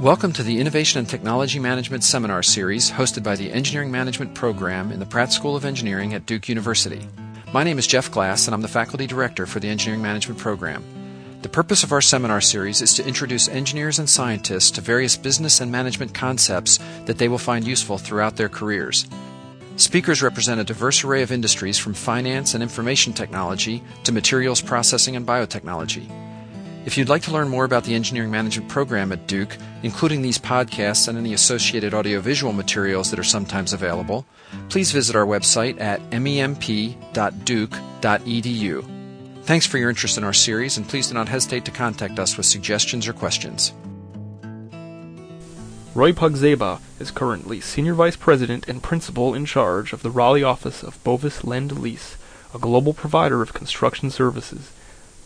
Welcome to the Innovation and Technology Management Seminar Series hosted by the Engineering Management Program in the Pratt School of Engineering at Duke University. My name is Jeff Glass, and I'm the Faculty Director for the Engineering Management Program. The purpose of our seminar series is to introduce engineers and scientists to various business and management concepts that they will find useful throughout their careers. Speakers represent a diverse array of industries from finance and information technology to materials processing and biotechnology. If you'd like to learn more about the engineering management program at Duke, including these podcasts and any associated audiovisual materials that are sometimes available, please visit our website at memp.duke.edu. Thanks for your interest in our series, and please do not hesitate to contact us with suggestions or questions. Roy Pogrzeba is currently Senior Vice President and Principal in charge of the Raleigh office of Bovis Lend Lease, a global provider of construction services.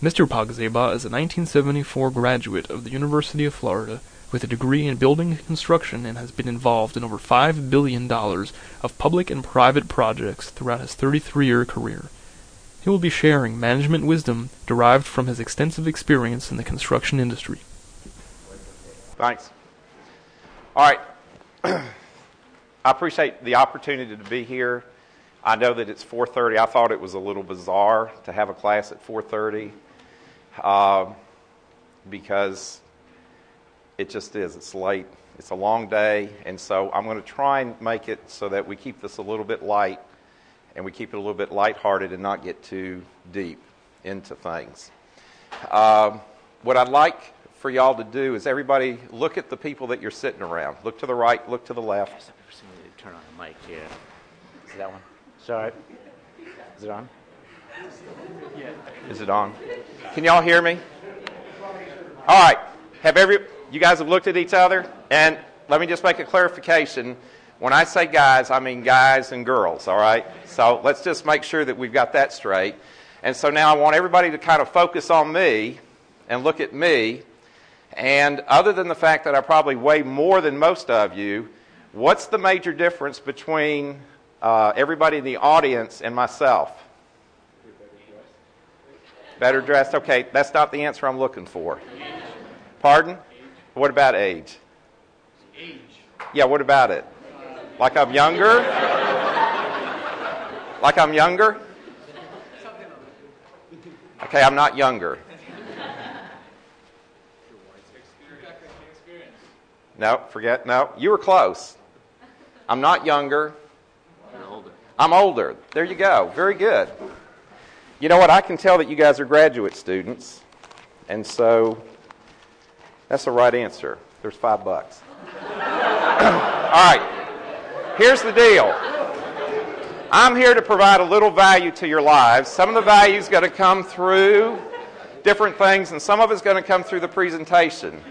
Mr. Pogrzeba is a 1974 graduate of the University of Florida with a degree in building and construction and has been involved in over $5 billion of public and private projects throughout his 33-year career. He will be sharing management wisdom derived from his extensive experience in the construction industry. Thanks. All right. I appreciate the opportunity to be here. I know that it's 4:30. I thought it was a little bizarre to have a class at 4:30 uh, because it just is. It's late. It's a long day, and so I'm going to try and make it so that we keep this a little bit light and we keep it a little bit lighthearted and not get too deep into things. Um, what I'd like for y'all to do is everybody look at the people that you're sitting around. Look to the right, look to the left. Turn on the mic, yeah. Is that one? Sorry. Is it on? Is it on? Can y'all hear me? All right. Have every you guys have looked at each other? And let me just make a clarification. When I say guys, I mean guys and girls, all right? So let's just make sure that we've got that straight. And so now I want everybody to kind of focus on me and look at me. And other than the fact that I probably weigh more than most of you, what's the major difference between uh, everybody in the audience and myself? Better dressed? Okay, that's not the answer I'm looking for. Pardon? What about age? Age. Yeah, what about it? Like I'm younger? like I'm younger? Okay, I'm not younger. No, forget. No, you were close. I'm not younger. I'm older. There you go. Very good. You know what? I can tell that you guys are graduate students, and so that's the right answer. There's five bucks. All right. Here's the deal. I'm here to provide a little value to your lives. Some of the value is going to come through different things, and some of it's going to come through the presentation.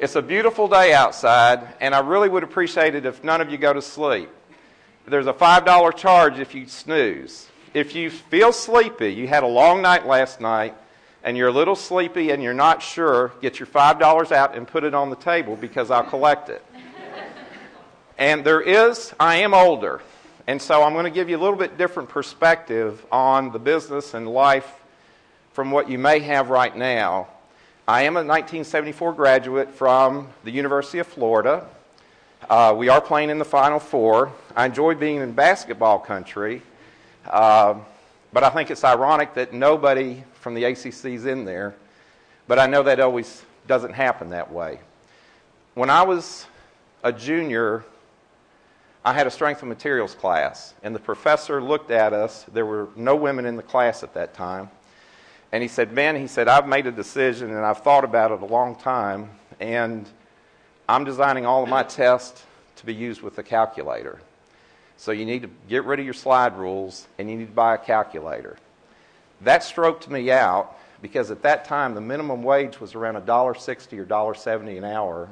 It's a beautiful day outside, and I really would appreciate it if none of you go to sleep. There's a $5 charge if you snooze. If you feel sleepy, you had a long night last night, and you're a little sleepy and you're not sure, get your $5 out and put it on the table because I'll collect it. and there is, I am older, and so I'm going to give you a little bit different perspective on the business and life from what you may have right now. I am a 1974 graduate from the University of Florida. Uh, we are playing in the Final Four. I enjoy being in basketball country, uh, but I think it's ironic that nobody from the ACC is in there. But I know that always doesn't happen that way. When I was a junior, I had a strength of materials class, and the professor looked at us. There were no women in the class at that time. And he said, Ben, he said, I've made a decision and I've thought about it a long time, and I'm designing all of my tests to be used with a calculator. So you need to get rid of your slide rules and you need to buy a calculator. That stroked me out because at that time the minimum wage was around $1.60 or $1.70 an hour.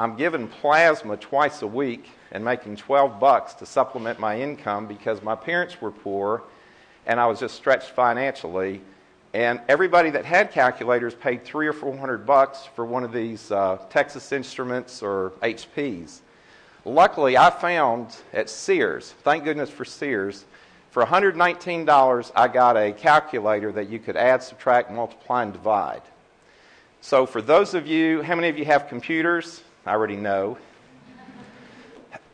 I'm given plasma twice a week and making 12 bucks to supplement my income because my parents were poor and I was just stretched financially. And everybody that had calculators paid three or four hundred bucks for one of these uh, Texas Instruments or HPs. Luckily, I found at Sears, thank goodness for Sears, for $119, I got a calculator that you could add, subtract, multiply, and divide. So, for those of you, how many of you have computers? I already know.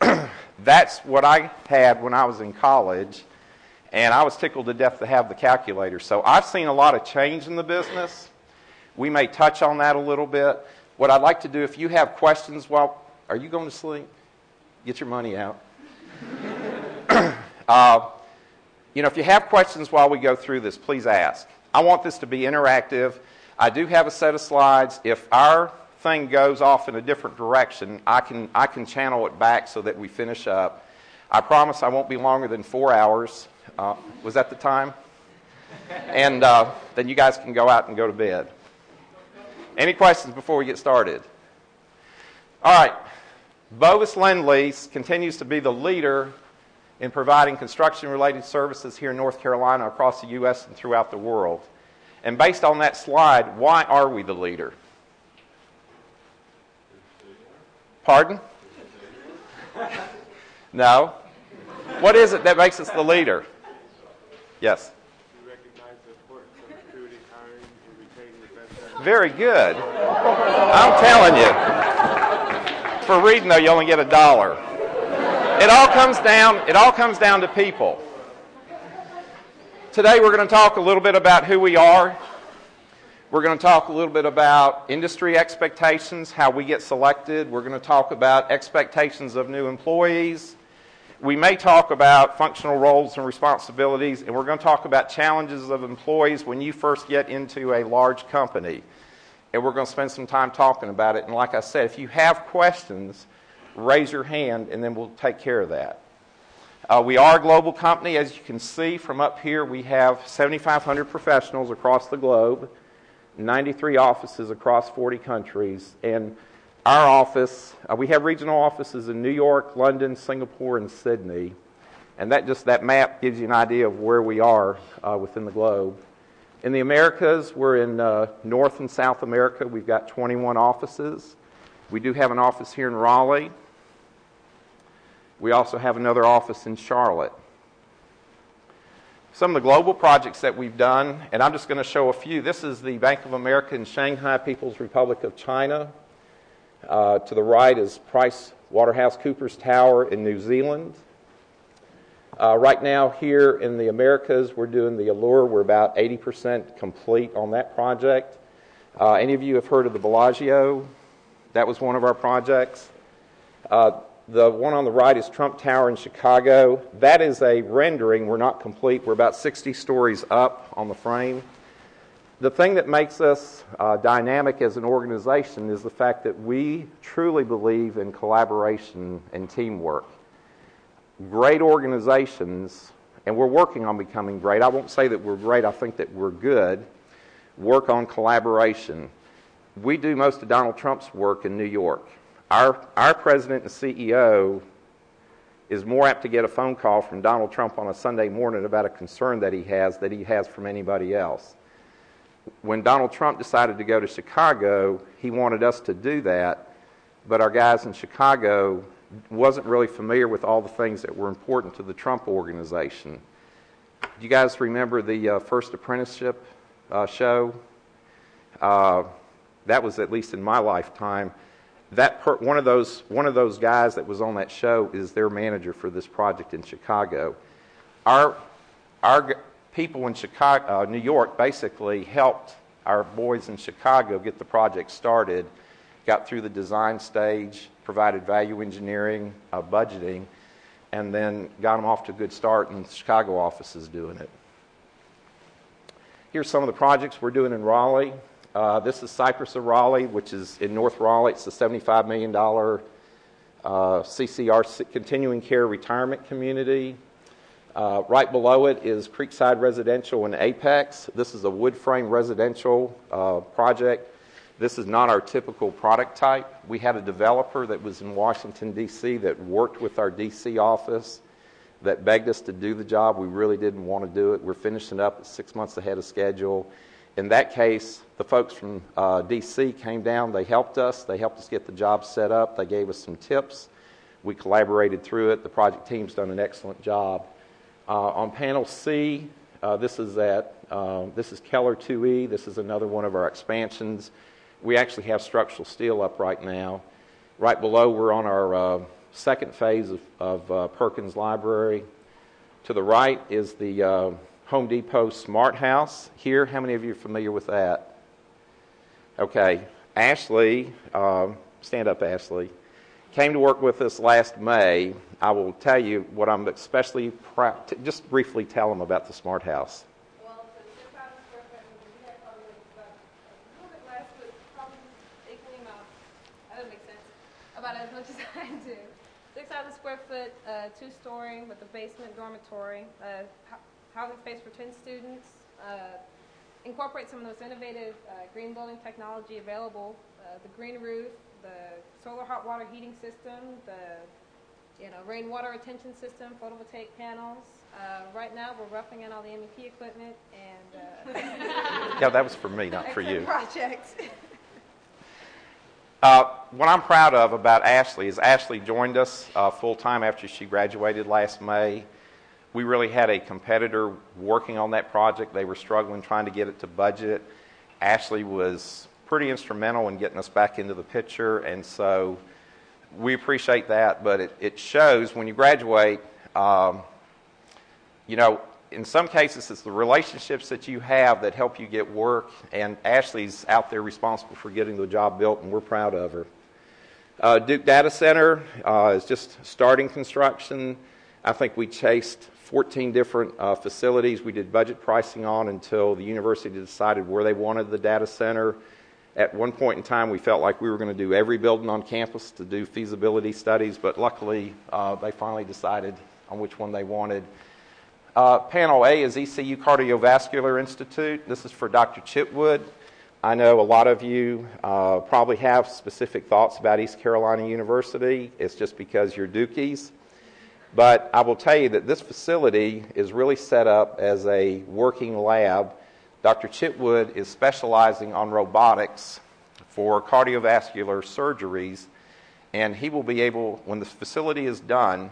That's what I had when I was in college, and I was tickled to death to have the calculator. So I've seen a lot of change in the business. We may touch on that a little bit. What I'd like to do, if you have questions while, are you going to sleep? Get your money out. uh, you know, if you have questions while we go through this, please ask. I want this to be interactive. I do have a set of slides. If our thing goes off in a different direction, I can, I can channel it back so that we finish up. I promise I won't be longer than four hours. Uh, was that the time? And uh, then you guys can go out and go to bed. Any questions before we get started? All right. Bovis Lend Lease continues to be the leader in providing construction related services here in North Carolina, across the U.S., and throughout the world. And based on that slide, why are we the leader? Pardon? No. What is it that makes us the leader? Yes. Very good. I'm telling you. For reading though, you only get a dollar. It all comes down, it all comes down to people. Today we're going to talk a little bit about who we are. We're going to talk a little bit about industry expectations, how we get selected. We're going to talk about expectations of new employees. We may talk about functional roles and responsibilities, and we're going to talk about challenges of employees when you first get into a large company and we're going to spend some time talking about it. And like I said, if you have questions, raise your hand, and then we'll take care of that. Uh, we are a global company. As you can see from up here, we have 7,500 professionals across the globe, 93 offices across 40 countries. And our office, uh, we have regional offices in New York, London, Singapore, and Sydney. And that just that map gives you an idea of where we are uh, within the globe. In the Americas, we're in uh, North and South America. We've got 21 offices. We do have an office here in Raleigh. We also have another office in Charlotte. Some of the global projects that we've done, and I'm just going to show a few. This is the Bank of America in Shanghai, People's Republic of China. Uh, to the right is Price Waterhouse Coopers Tower in New Zealand. Uh, right now, here in the Americas, we're doing the Allure. We're about 80% complete on that project. Uh, any of you have heard of the Bellagio? That was one of our projects. Uh, the one on the right is Trump Tower in Chicago. That is a rendering. We're not complete. We're about 60 stories up on the frame. The thing that makes us uh, dynamic as an organization is the fact that we truly believe in collaboration and teamwork great organizations, and we're working on becoming great. I won't say that we're great, I think that we're good. Work on collaboration. We do most of Donald Trump's work in New York. Our, our president and CEO is more apt to get a phone call from Donald Trump on a Sunday morning about a concern that he has that he has from anybody else. When Donald Trump decided to go to Chicago, he wanted us to do that, but our guys in Chicago wasn't really familiar with all the things that were important to the Trump organization. Do you guys remember the uh, first apprenticeship uh, show? Uh, that was at least in my lifetime. That per- one of those one of those guys that was on that show is their manager for this project in Chicago. Our our people in Chicago, uh, New York, basically helped our boys in Chicago get the project started. Got through the design stage, provided value engineering, uh, budgeting, and then got them off to a good start, and the Chicago office is doing it. Here's some of the projects we're doing in Raleigh. Uh, this is Cypress of Raleigh, which is in North Raleigh. It's a $75 million uh, CCR continuing care retirement community. Uh, right below it is Creekside Residential in Apex. This is a wood frame residential uh, project this is not our typical product type. We had a developer that was in Washington, D.C., that worked with our D.C. office that begged us to do the job. We really didn't want to do it. We're finishing up six months ahead of schedule. In that case, the folks from uh, D.C. came down. They helped us. They helped us get the job set up. They gave us some tips. We collaborated through it. The project team's done an excellent job. Uh, on panel C, uh, this is at uh, this is Keller 2E. This is another one of our expansions. We actually have structural steel up right now. Right below, we're on our uh, second phase of, of uh, Perkins Library. To the right is the uh, Home Depot Smart House. Here, how many of you are familiar with that? Okay, Ashley, um, stand up, Ashley, came to work with us last May. I will tell you what I'm especially proud. Just briefly tell them about the Smart House. Well, the 6,000 square foot, we had probably about a little bit less, but probably equally amount. That doesn't make sense. About as much as I do. 6,000 square foot, uh, two-story with a basement dormitory, uh, hou- housing space for 10 students. Uh, incorporate some of those innovative uh, green building technology available. Uh, the green roof, the solar hot water heating system, the you know, rainwater retention system, photovoltaic panels. Uh, right now, we're roughing in all the MEP equipment and uh, Yeah, that was for me, not for you. projects. Uh, what I'm proud of about Ashley is Ashley joined us uh, full time after she graduated last May. We really had a competitor working on that project. They were struggling trying to get it to budget. Ashley was pretty instrumental in getting us back into the picture, and so we appreciate that. But it, it shows when you graduate, um, you know, in some cases, it's the relationships that you have that help you get work, and Ashley's out there responsible for getting the job built, and we're proud of her. Uh, Duke Data Center uh, is just starting construction. I think we chased 14 different uh, facilities we did budget pricing on until the university decided where they wanted the data center. At one point in time, we felt like we were going to do every building on campus to do feasibility studies, but luckily, uh, they finally decided on which one they wanted. Uh, panel A is ECU Cardiovascular Institute. This is for Dr. Chitwood. I know a lot of you uh, probably have specific thoughts about East Carolina University. It's just because you're Dukies. But I will tell you that this facility is really set up as a working lab. Dr. Chitwood is specializing on robotics for cardiovascular surgeries, and he will be able, when the facility is done,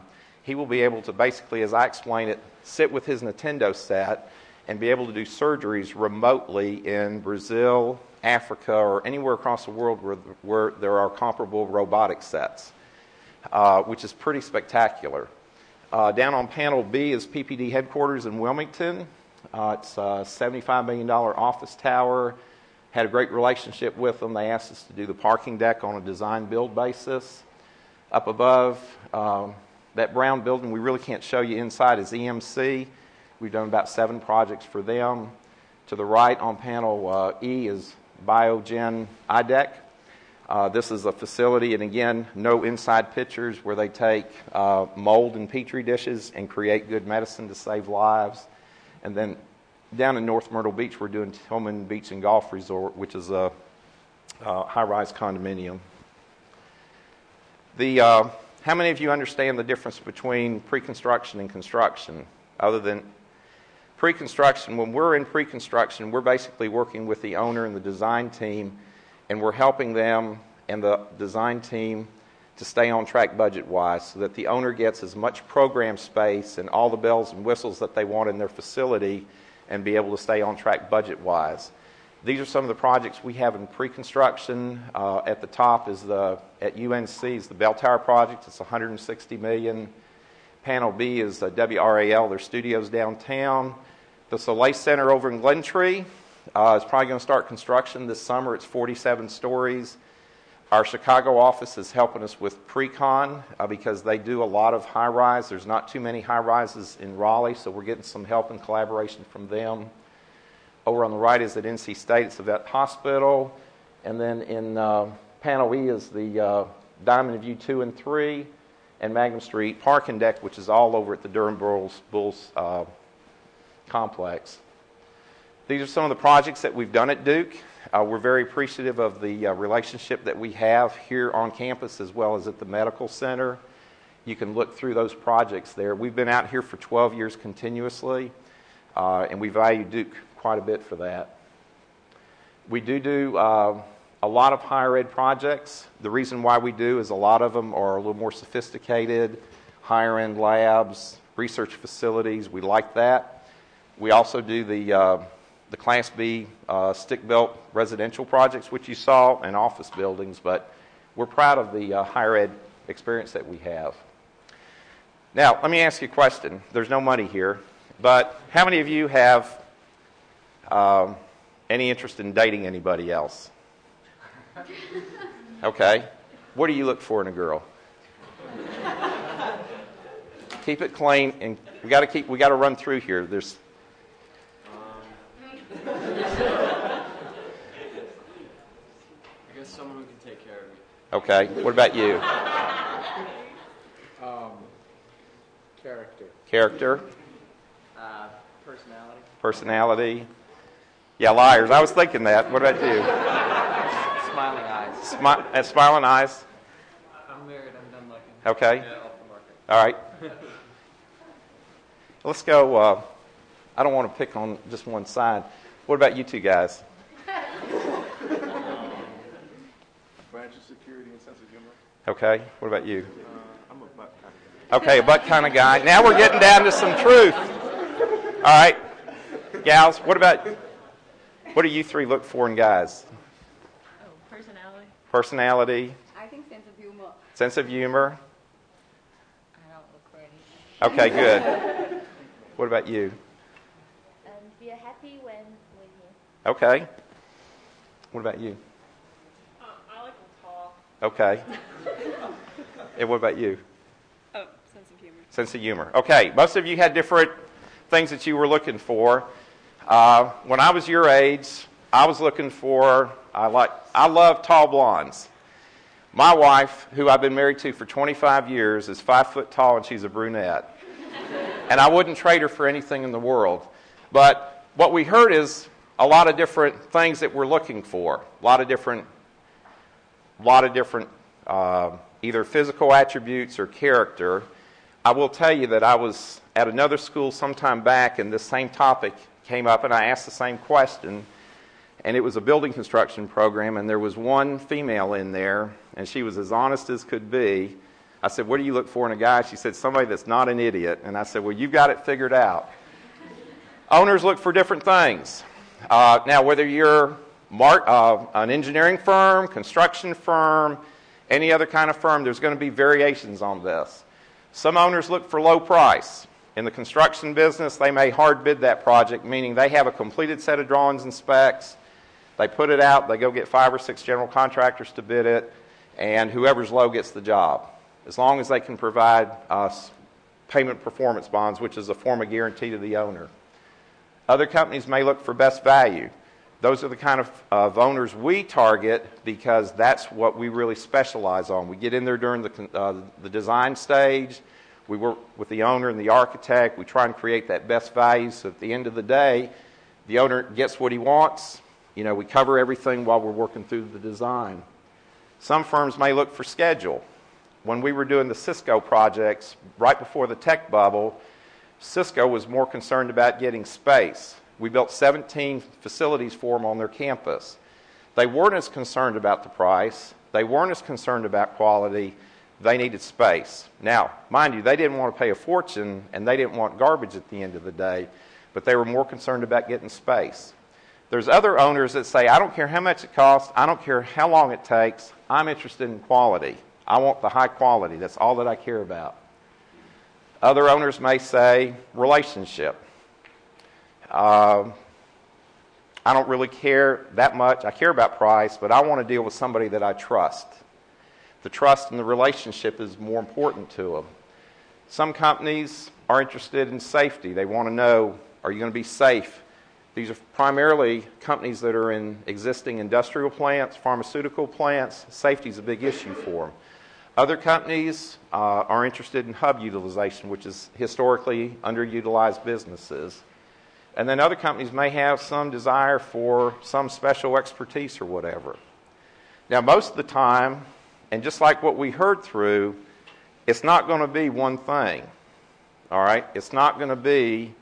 he will be able to basically, as I explain it, sit with his Nintendo set and be able to do surgeries remotely in Brazil, Africa, or anywhere across the world where, where there are comparable robotic sets, uh, which is pretty spectacular. Uh, down on panel B is PPD headquarters in Wilmington. Uh, it's a $75 million office tower. Had a great relationship with them. They asked us to do the parking deck on a design build basis. Up above, um, that brown building we really can't show you inside is EMC. We've done about seven projects for them. To the right on panel uh, E is Biogen IDEC. Uh, this is a facility, and again, no inside pictures where they take uh, mold and petri dishes and create good medicine to save lives. And then down in North Myrtle Beach, we're doing Tilghman Beach and Golf Resort, which is a, a high rise condominium. The, uh, how many of you understand the difference between pre construction and construction? Other than pre construction, when we're in pre construction, we're basically working with the owner and the design team, and we're helping them and the design team to stay on track budget wise so that the owner gets as much program space and all the bells and whistles that they want in their facility and be able to stay on track budget wise. These are some of the projects we have in pre-construction. Uh, at the top is the at UNC is the Bell Tower project. It's 160 million. Panel B is uh, WRAL, their studios downtown. The Soleil Center over in Glentree uh, is probably going to start construction this summer. It's 47 stories. Our Chicago office is helping us with pre-con uh, because they do a lot of high rise. There's not too many high rises in Raleigh, so we're getting some help and collaboration from them. Over on the right is at NC State, it's the vet hospital. And then in uh, panel E is the uh, Diamond View 2 and 3 and Mangum Street parking deck, which is all over at the Durham Bulls, Bulls uh, complex. These are some of the projects that we've done at Duke. Uh, we're very appreciative of the uh, relationship that we have here on campus as well as at the medical center. You can look through those projects there. We've been out here for 12 years continuously, uh, and we value Duke quite a bit for that. We do do uh, a lot of higher ed projects. The reason why we do is a lot of them are a little more sophisticated, higher end labs, research facilities. We like that. We also do the uh, the Class B uh, stick built residential projects, which you saw, and office buildings, but we're proud of the uh, higher ed experience that we have. Now, let me ask you a question. There's no money here, but how many of you have um, any interest in dating anybody else? Okay. What do you look for in a girl? keep it clean, and we got to keep. We got to run through here. There's. I guess someone who can take care of me. Okay. What about you? Um, character. Character, Uh, personality. personality. Yeah, liars. I was thinking that. What about you? Smiling eyes. Smi- uh, smiling eyes. I'm married. I'm done looking. Okay. Yeah, off the market. All right. Let's go. Uh, I don't want to pick on just one side. What about you two guys? Financial security and sense of humor. Okay. What about you? Uh, I'm a butt kind of guy. Okay, a butt kind of guy. Now we're getting down to some truth. All right, gals. What about? What do you three look for in guys? Oh, personality. Personality, I think sense of humor. sense of humor. I don't look for any. Okay, good. What about you? Um, we are happy when when you Okay. What about you? Uh, I like them tall. Okay. And what about you? Oh, sense of humor. Sense of humor. Okay, most of you had different things that you were looking for. Uh, when I was your age, I was looking for I like I love tall blondes. My wife, who I've been married to for 25 years, is five foot tall and she's a brunette. and I wouldn't trade her for anything in the world. But what we heard is a lot of different things that we're looking for. A lot of different, a lot of different uh, either physical attributes or character. I will tell you that I was at another school sometime back, and this same topic came up, and I asked the same question. And it was a building construction program, and there was one female in there, and she was as honest as could be. I said, What do you look for in a guy? She said, Somebody that's not an idiot. And I said, Well, you've got it figured out. Owners look for different things. Uh, now, whether you're uh, an engineering firm, construction firm, any other kind of firm, there's going to be variations on this. Some owners look for low price. In the construction business, they may hard bid that project, meaning they have a completed set of drawings and specs. They put it out, they go get five or six general contractors to bid it, and whoever's low gets the job. As long as they can provide us payment performance bonds, which is a form of guarantee to the owner. Other companies may look for best value. Those are the kind of, of owners we target because that's what we really specialize on. We get in there during the, uh, the design stage. We work with the owner and the architect. We try and create that best value so at the end of the day, the owner gets what he wants. You know, we cover everything while we're working through the design. Some firms may look for schedule. When we were doing the Cisco projects right before the tech bubble, Cisco was more concerned about getting space. We built 17 facilities for them on their campus. They weren't as concerned about the price, they weren't as concerned about quality. They needed space. Now, mind you, they didn't want to pay a fortune and they didn't want garbage at the end of the day, but they were more concerned about getting space. There's other owners that say, I don't care how much it costs, I don't care how long it takes, I'm interested in quality. I want the high quality. That's all that I care about. Other owners may say relationship. Um, I don't really care that much. I care about price, but I want to deal with somebody that I trust. The trust and the relationship is more important to them. Some companies are interested in safety. They want to know are you going to be safe? These are primarily companies that are in existing industrial plants, pharmaceutical plants. Safety is a big issue for them. Other companies uh, are interested in hub utilization, which is historically underutilized businesses. And then other companies may have some desire for some special expertise or whatever. Now, most of the time, and just like what we heard through, it's not going to be one thing. All right? It's not going to be,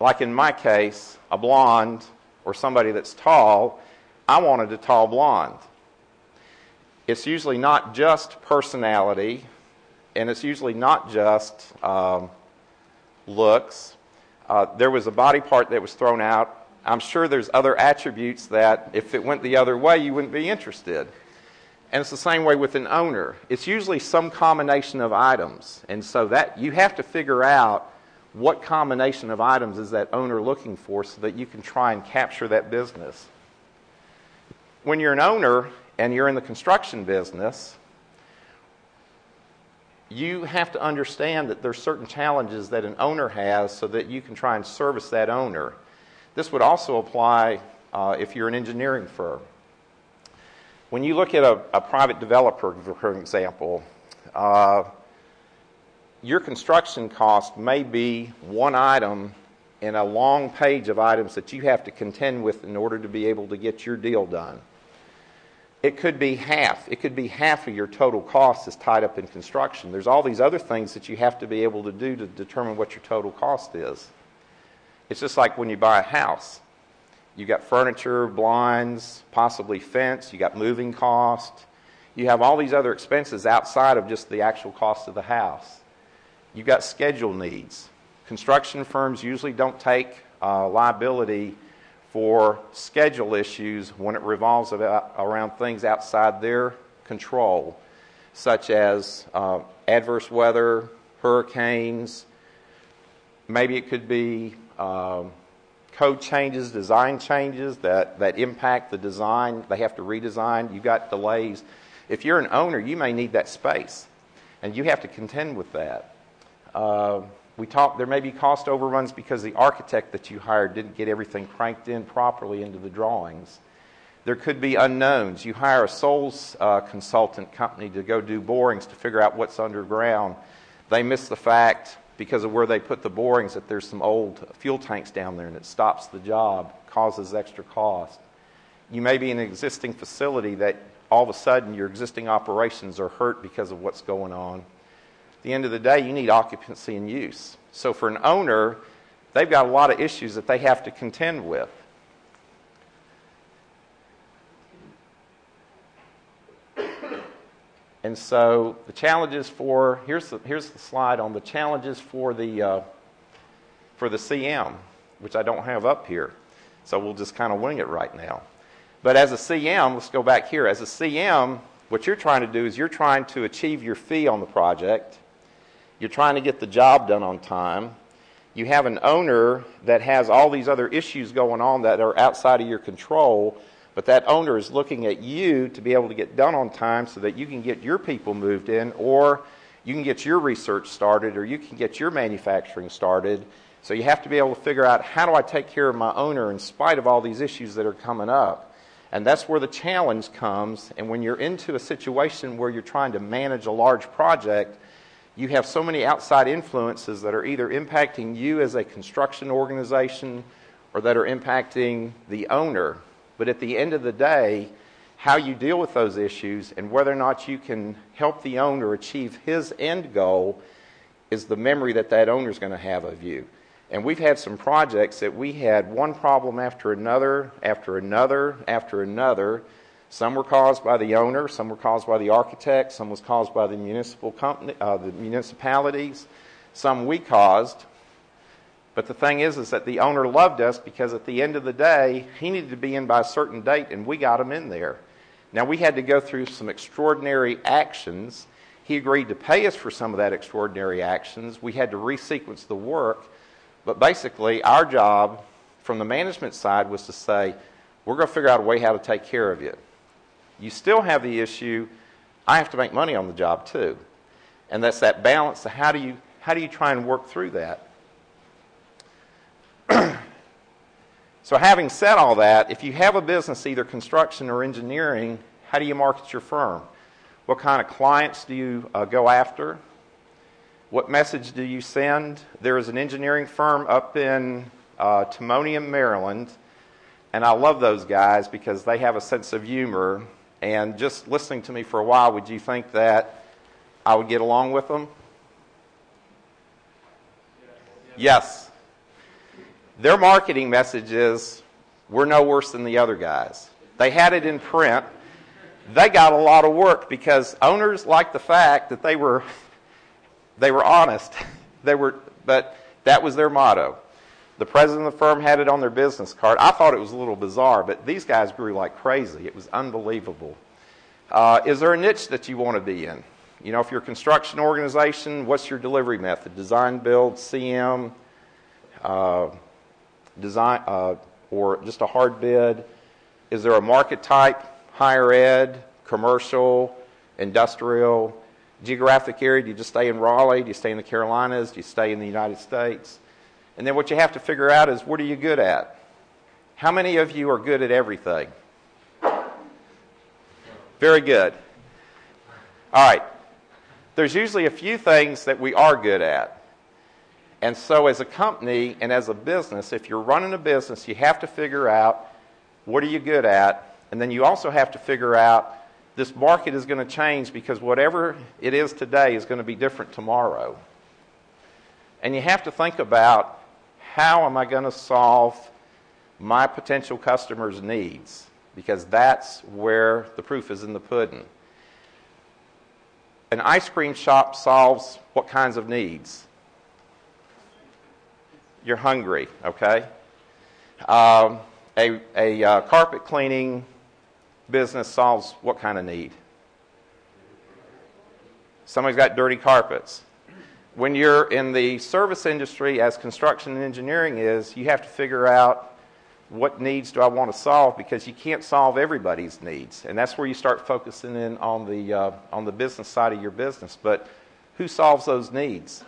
like in my case, a blonde or somebody that's tall. I wanted a tall blonde. It's usually not just personality, and it's usually not just um, looks. Uh, there was a body part that was thrown out. I'm sure there's other attributes that, if it went the other way, you wouldn't be interested. And it's the same way with an owner. It's usually some combination of items. And so that you have to figure out what combination of items is that owner looking for so that you can try and capture that business. When you're an owner and you're in the construction business, you have to understand that there's certain challenges that an owner has so that you can try and service that owner. This would also apply uh, if you're an engineering firm. When you look at a, a private developer, for example, uh, your construction cost may be one item in a long page of items that you have to contend with in order to be able to get your deal done. It could be half. It could be half of your total cost is tied up in construction. There's all these other things that you have to be able to do to determine what your total cost is. It's just like when you buy a house. You got furniture, blinds, possibly fence, You've got moving cost. You have all these other expenses outside of just the actual cost of the house. You've got schedule needs. Construction firms usually don't take uh, liability for schedule issues when it revolves about, around things outside their control, such as uh, adverse weather, hurricanes. Maybe it could be um, code changes, design changes that, that impact the design. They have to redesign. You've got delays. If you're an owner, you may need that space, and you have to contend with that. Uh, we talk, there may be cost overruns because the architect that you hired didn't get everything cranked in properly into the drawings. There could be unknowns. You hire a soils uh, consultant company to go do borings to figure out what's underground. They miss the fact because of where they put the borings that there's some old fuel tanks down there and it stops the job, causes extra cost. You may be in an existing facility that all of a sudden your existing operations are hurt because of what's going on. At the end of the day, you need occupancy and use. So for an owner, they've got a lot of issues that they have to contend with. And so the challenges for here's the, here's the slide on the challenges for the uh, for the CM, which I don't have up here. So we'll just kind of wing it right now. But as a CM, let's go back here. As a CM, what you're trying to do is you're trying to achieve your fee on the project. You're trying to get the job done on time. You have an owner that has all these other issues going on that are outside of your control but that owner is looking at you to be able to get done on time so that you can get your people moved in, or you can get your research started, or you can get your manufacturing started. So you have to be able to figure out how do I take care of my owner in spite of all these issues that are coming up. And that's where the challenge comes. And when you're into a situation where you're trying to manage a large project, you have so many outside influences that are either impacting you as a construction organization or that are impacting the owner. But at the end of the day, how you deal with those issues and whether or not you can help the owner achieve his end goal is the memory that that owner is going to have of you. And we've had some projects that we had one problem after another, after another, after another. Some were caused by the owner, some were caused by the architect, some was caused by the municipal company, uh, the municipalities, some we caused. But the thing is, is that the owner loved us because at the end of the day, he needed to be in by a certain date, and we got him in there. Now, we had to go through some extraordinary actions. He agreed to pay us for some of that extraordinary actions. We had to resequence the work. But basically, our job from the management side was to say, we're going to figure out a way how to take care of you. You still have the issue, I have to make money on the job too. And that's that balance. So how do you, how do you try and work through that? So, having said all that, if you have a business, either construction or engineering, how do you market your firm? What kind of clients do you uh, go after? What message do you send? There is an engineering firm up in uh, Timonium, Maryland, and I love those guys because they have a sense of humor. And just listening to me for a while, would you think that I would get along with them? Yes. Their marketing message is we're no worse than the other guys. They had it in print. They got a lot of work because owners liked the fact that they were they were honest. They were but that was their motto. The president of the firm had it on their business card. I thought it was a little bizarre, but these guys grew like crazy. It was unbelievable. Uh, is there a niche that you want to be in? You know, if you're a construction organization, what's your delivery method? Design, build, CM, uh, design, uh, or just a hard bid? Is there a market type? Higher ed, commercial, industrial, geographic area? Do you just stay in Raleigh? Do you stay in the Carolinas? Do you stay in the United States? And then what you have to figure out is what are you good at? How many of you are good at everything? Very good. All right. There's usually a few things that we are good at. And so, as a company and as a business, if you're running a business, you have to figure out what are you good at, and then you also have to figure out this market is going to change because whatever it is today is going to be different tomorrow. And you have to think about how am I going to solve my potential customers' needs? Because that's where the proof is in the pudding. An ice cream shop solves what kinds of needs? You're hungry, okay? Um, a a uh, carpet cleaning business solves what kind of need? Somebody's got dirty carpets. When you're in the service industry, as construction and engineering is, you have to figure out what needs do I want to solve because you can't solve everybody's needs, and that's where you start focusing in on the uh, on the business side of your business. But who solves those needs?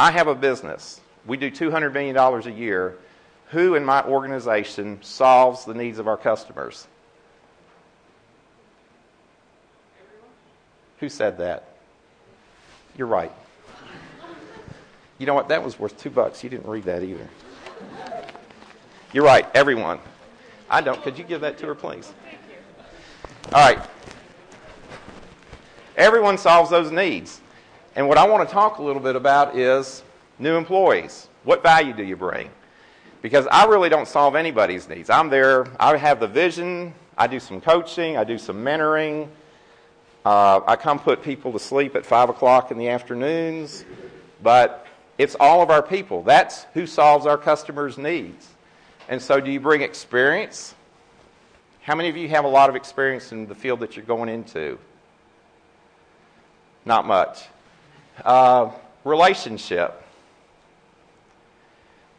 I have a business. We do two hundred million dollars a year. Who in my organization solves the needs of our customers? Who said that? You're right. You know what? That was worth two bucks. You didn't read that either. You're right, everyone. I don't. Could you give that to her, please? All right. Everyone solves those needs. And what I want to talk a little bit about is new employees. What value do you bring? Because I really don't solve anybody's needs. I'm there, I have the vision, I do some coaching, I do some mentoring. Uh, I come put people to sleep at 5 o'clock in the afternoons, but it's all of our people. That's who solves our customers' needs. And so, do you bring experience? How many of you have a lot of experience in the field that you're going into? Not much. Uh, relationship.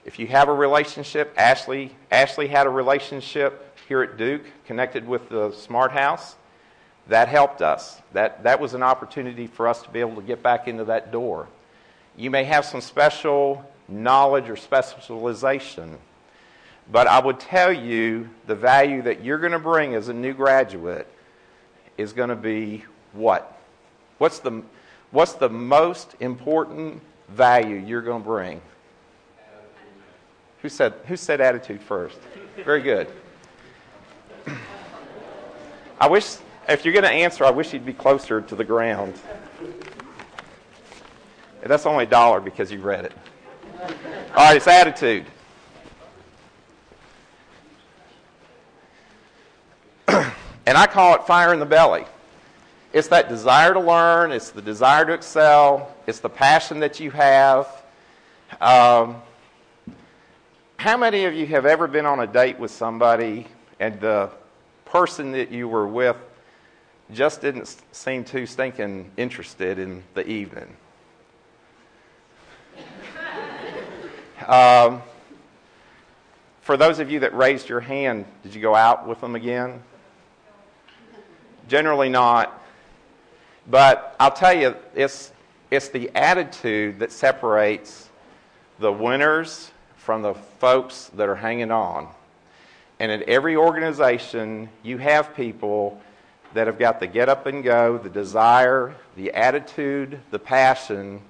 If you have a relationship, Ashley, Ashley had a relationship here at Duke connected with the Smart House. That helped us. That, that was an opportunity for us to be able to get back into that door. You may have some special knowledge or specialization but I would tell you the value that you're going to bring as a new graduate is going to be what? What's the, what's the most important value you're going to bring? Who said, who said attitude first? Very good. I wish, if you're going to answer, I wish you'd be closer to the ground. That's only a dollar because you read it. All right, it's attitude. And I call it fire in the belly. It's that desire to learn, it's the desire to excel, it's the passion that you have. Um, how many of you have ever been on a date with somebody and the person that you were with just didn't seem too stinking interested in the evening? Um, for those of you that raised your hand, did you go out with them again? Generally not. But I'll tell you, it's, it's the attitude that separates the winners from the folks that are hanging on. And in every organization, you have people that have got the get up and go, the desire, the attitude, the passion,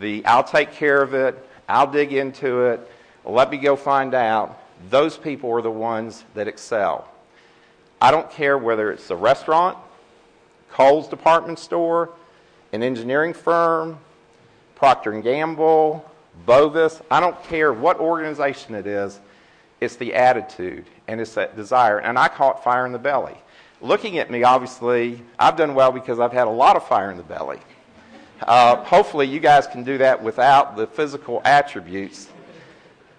the I'll take care of it, I'll dig into it, let me go find out. Those people are the ones that excel. I don't care whether it's a restaurant, Kohl's department store, an engineering firm, Procter & Gamble, Bovis. I don't care what organization it is. It's the attitude and it's that desire. And I call it fire in the belly. Looking at me, obviously, I've done well because I've had a lot of fire in the belly. Uh, hopefully, you guys can do that without the physical attributes.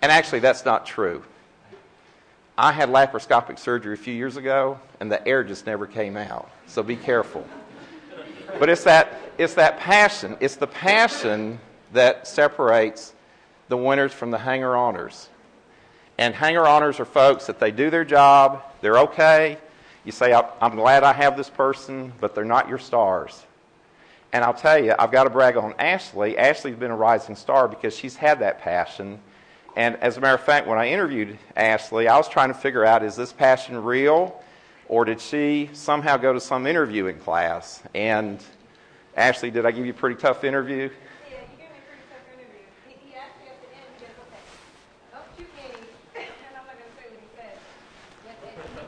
And actually, that's not true. I had laparoscopic surgery a few years ago, and the air just never came out. So be careful. But it's that, it's that passion. It's the passion that separates the winners from the hanger oners. And hanger oners are folks that they do their job, they're okay. You say, I'm glad I have this person, but they're not your stars. And I'll tell you, I've got to brag on Ashley. Ashley's been a rising star because she's had that passion. And as a matter of fact, when I interviewed Ashley, I was trying to figure out is this passion real or did she somehow go to some interviewing class? And Ashley, did I give you a pretty tough interview? Yeah, you gave me a pretty tough interview. He, he asked me at the end, he goes, okay, don't shoot any, and I'm not going to say what he said. But he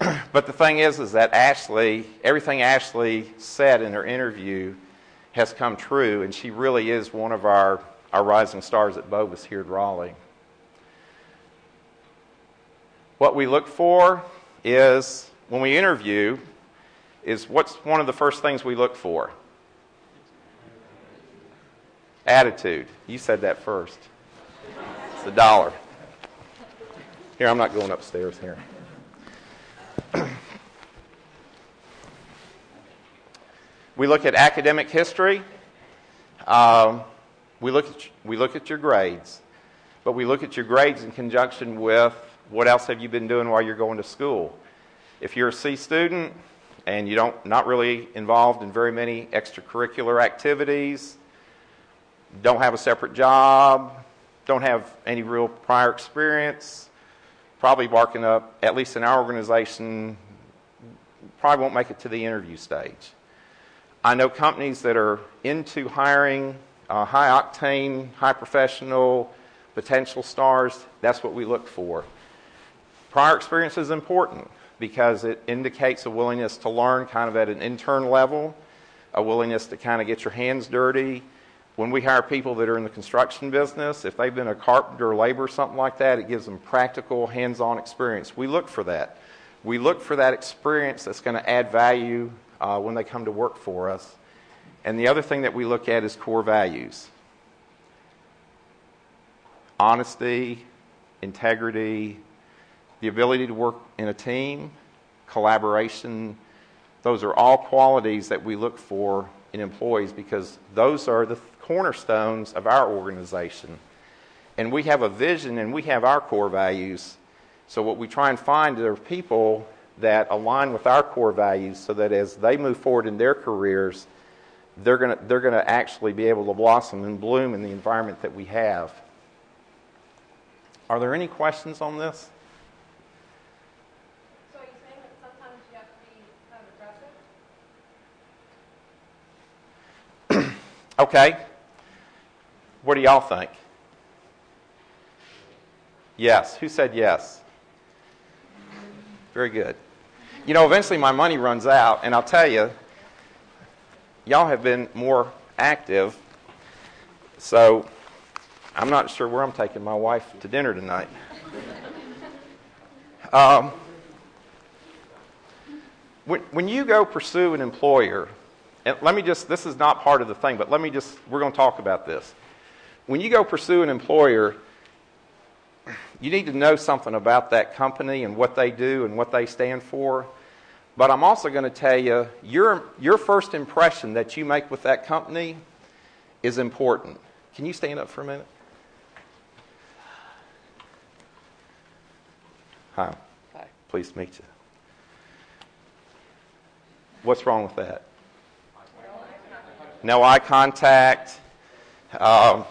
told me. But the thing is, is that Ashley, everything Ashley said in her interview has come true, and she really is one of our, our rising stars at Bovis here at Raleigh. What we look for is, when we interview, is what's one of the first things we look for? Attitude. You said that first. It's the dollar. Here, I'm not going upstairs here. we look at academic history. Um, we, look at, we look at your grades. But we look at your grades in conjunction with what else have you been doing while you're going to school. If you're a C student and you don't not really involved in very many extracurricular activities, don't have a separate job, don't have any real prior experience, probably barking up, at least in our organization, probably won't make it to the interview stage. I know companies that are into hiring uh, high octane, high professional, potential stars. That's what we look for. Prior experience is important because it indicates a willingness to learn kind of at an intern level, a willingness to kind of get your hands dirty. When we hire people that are in the construction business, if they've been a carpenter, laborer, something like that, it gives them practical, hands on experience. We look for that. We look for that experience that's going to add value uh, when they come to work for us. And the other thing that we look at is core values honesty, integrity, the ability to work in a team, collaboration. Those are all qualities that we look for in employees because those are the cornerstones of our organization. And we have a vision and we have our core values. So, what we try and find are people that align with our core values so that as they move forward in their careers, they're going to they're going to actually be able to blossom and bloom in the environment that we have. Are there any questions on this? So are you saying that sometimes you have to be kind of aggressive? Okay. What do y'all think? Yes. Who said yes? Very good. You know, eventually my money runs out, and I'll tell you, y'all have been more active. So I'm not sure where I'm taking my wife to dinner tonight. Um, when, when you go pursue an employer, and let me just, this is not part of the thing, but let me just, we're going to talk about this. When you go pursue an employer, you need to know something about that company and what they do and what they stand for. But I'm also going to tell you your, your first impression that you make with that company is important. Can you stand up for a minute? Hi. Hi. Pleased to meet you. What's wrong with that? No eye contact. Um,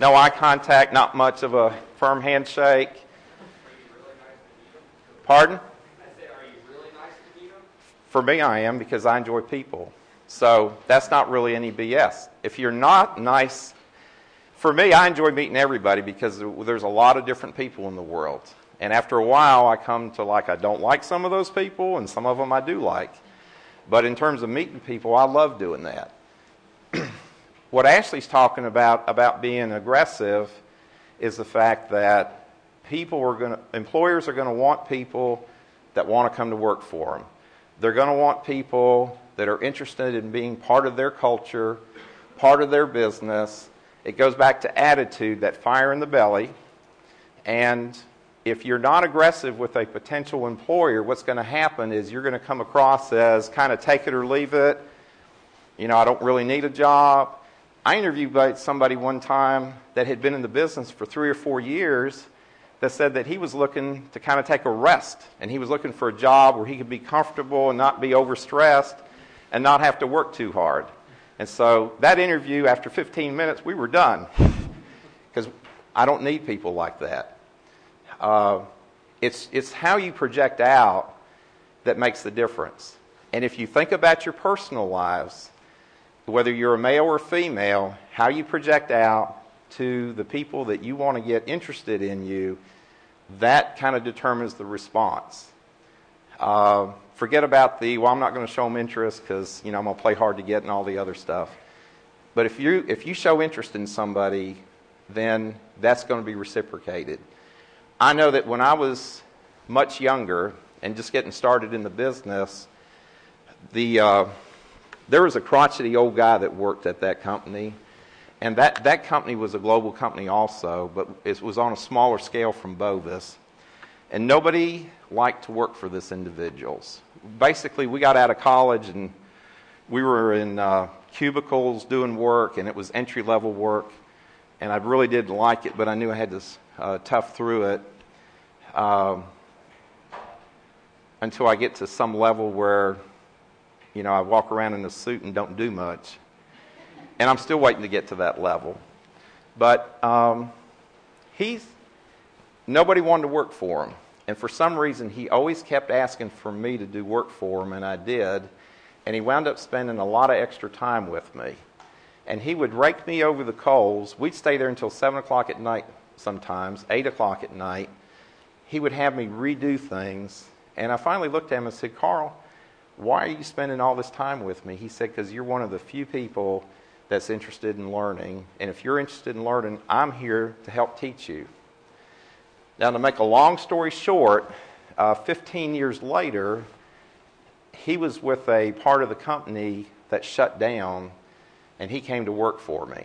no eye contact, not much of a firm handshake. Pardon? For me, I am because I enjoy people. So that's not really any BS. If you're not nice, for me, I enjoy meeting everybody because there's a lot of different people in the world. And after a while, I come to like, I don't like some of those people, and some of them I do like. But in terms of meeting people, I love doing that. what Ashley's talking about, about being aggressive, is the fact that people are going to, employers are going to want people that want to come to work for them. They're going to want people that are interested in being part of their culture, part of their business. It goes back to attitude, that fire in the belly. And if you're not aggressive with a potential employer, what's going to happen is you're going to come across as kind of take it or leave it. You know, I don't really need a job. I interviewed somebody one time that had been in the business for three or four years that said that he was looking to kind of take a rest and he was looking for a job where he could be comfortable and not be overstressed and not have to work too hard. And so that interview, after 15 minutes, we were done because I don't need people like that. Uh, it's, it's how you project out that makes the difference. And if you think about your personal lives, whether you're a male or female, how you project out to the people that you want to get interested in you, that kind of determines the response. Uh, forget about the, well, I'm not going to show them interest because, you know, I'm going to play hard to get and all the other stuff. But if you, if you show interest in somebody, then that's going to be reciprocated. I know that when I was much younger and just getting started in the business, the, uh, there was a crotchety old guy that worked at that company. And that, that company was a global company also, but it was on a smaller scale from Bovis. And nobody liked to work for this individuals. Basically, we got out of college and we were in uh, cubicles doing work, and it was entry level work. And I really didn't like it, but I knew I had to uh, tough through it um, until I get to some level where, you know, I walk around in a suit and don't do much. And I'm still waiting to get to that level. But um, he's, nobody wanted to work for him. And for some reason, he always kept asking for me to do work for him, and I did. And he wound up spending a lot of extra time with me. And he would rake me over the coals. We'd stay there until 7 o'clock at night sometimes, 8 o'clock at night. He would have me redo things. And I finally looked at him and said, Carl, why are you spending all this time with me? He said, because you're one of the few people that's interested in learning. And if you're interested in learning, I'm here to help teach you. Now, to make a long story short, uh, 15 years later, he was with a part of the company that shut down, and he came to work for me.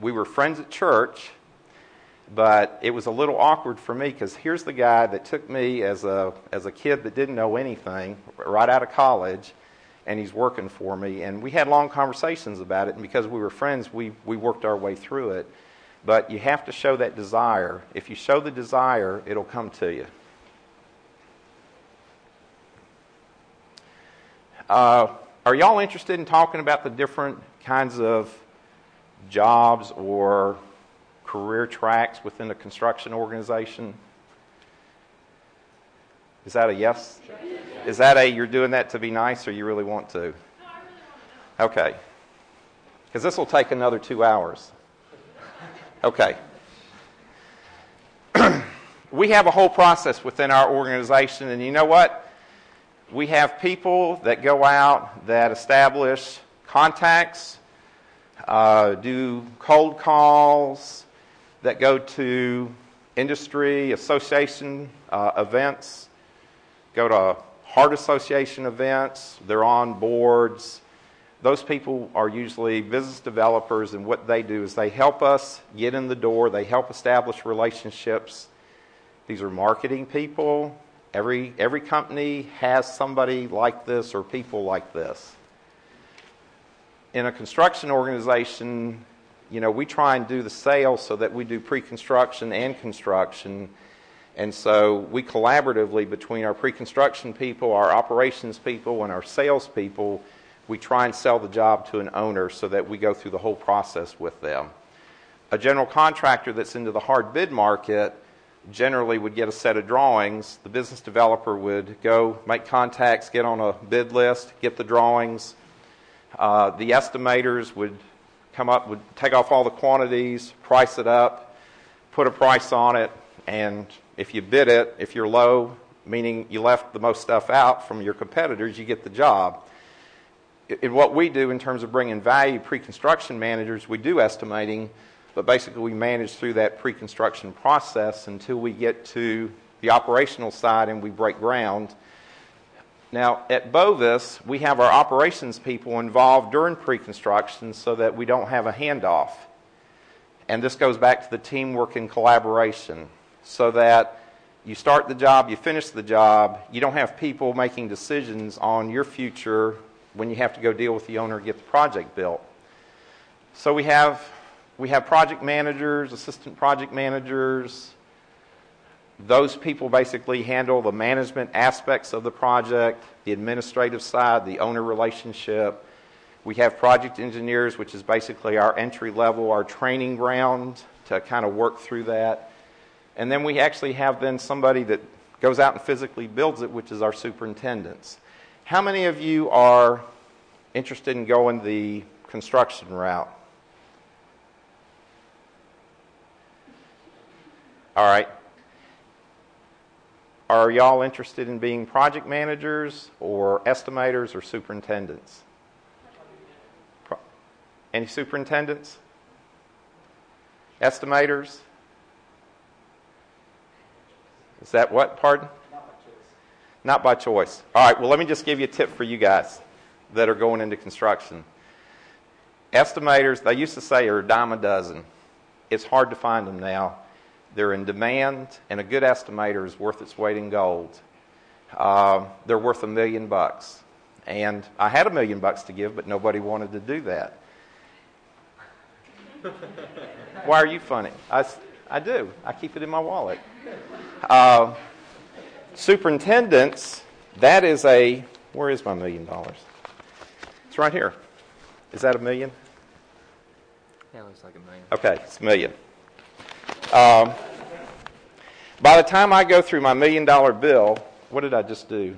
We were friends at church, but it was a little awkward for me because here's the guy that took me as a, as a kid that didn't know anything right out of college and he's working for me. And we had long conversations about it, and because we were friends, we, we worked our way through it. But you have to show that desire. If you show the desire, it'll come to you. Uh, are y'all interested in talking about the different kinds of jobs or career tracks within a construction organization? Is that a yes? Is that a you're doing that to be nice or you really want to? Okay. Because this will take another two hours. Okay. we have a whole process within our organization, and you know what? We have people that go out that establish contacts, uh, do cold calls, that go to industry association uh, events go to heart association events, they're on boards. Those people are usually business developers, and what they do is they help us get in the door, they help establish relationships. These are marketing people. Every, every company has somebody like this or people like this. In a construction organization, you know, we try and do the sales so that we do pre construction and construction and so we collaboratively, between our pre construction people, our operations people, and our sales people, we try and sell the job to an owner so that we go through the whole process with them. A general contractor that's into the hard bid market generally would get a set of drawings. The business developer would go make contacts, get on a bid list, get the drawings. Uh, the estimators would come up, would take off all the quantities, price it up, put a price on it, and if you bid it, if you're low, meaning you left the most stuff out from your competitors, you get the job. In what we do in terms of bringing value, pre construction managers, we do estimating, but basically we manage through that pre construction process until we get to the operational side and we break ground. Now, at Bovis, we have our operations people involved during pre construction so that we don't have a handoff. And this goes back to the teamwork and collaboration. so that you start the job, you finish the job, you don't have people making decisions on your future when you have to go deal with the owner and get the project built. So we have we have project managers, assistant project managers. Those people basically handle the management aspects of the project, the administrative side, the owner relationship. We have project engineers, which is basically our entry level, our training ground to kind of work through that. And then we actually have then somebody that goes out and physically builds it, which is our superintendents. How many of you are interested in going the construction route? All right. Are y'all interested in being project managers or estimators or superintendents? Any superintendents? Estimators? Is that what? Pardon? Not by choice. All right, well, let me just give you a tip for you guys that are going into construction. Estimators, they used to say, are a dime a dozen. It's hard to find them now. They're in demand, and a good estimator is worth its weight in gold. Uh, they're worth a million bucks. And I had a million bucks to give, but nobody wanted to do that. Why are you funny? I, I do. I keep it in my wallet. Uh, superintendents, that is a, where is my million dollars? It's right here. Is that a million? Yeah, it looks like a million. Okay, it's a million. Um, by the time I go through my million dollar bill, what did I just do?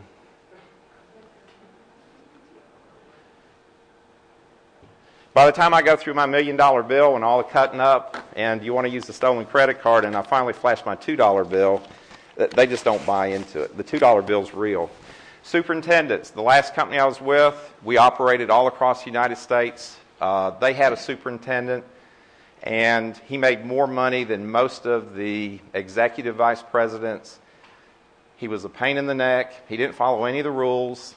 By the time I go through my million dollar bill and all the cutting up, and you want to use the stolen credit card, and I finally flash my $2 bill, they just don't buy into it. The $2 bill's real. Superintendents, the last company I was with, we operated all across the United States. Uh, they had a superintendent, and he made more money than most of the executive vice presidents. He was a pain in the neck. He didn't follow any of the rules.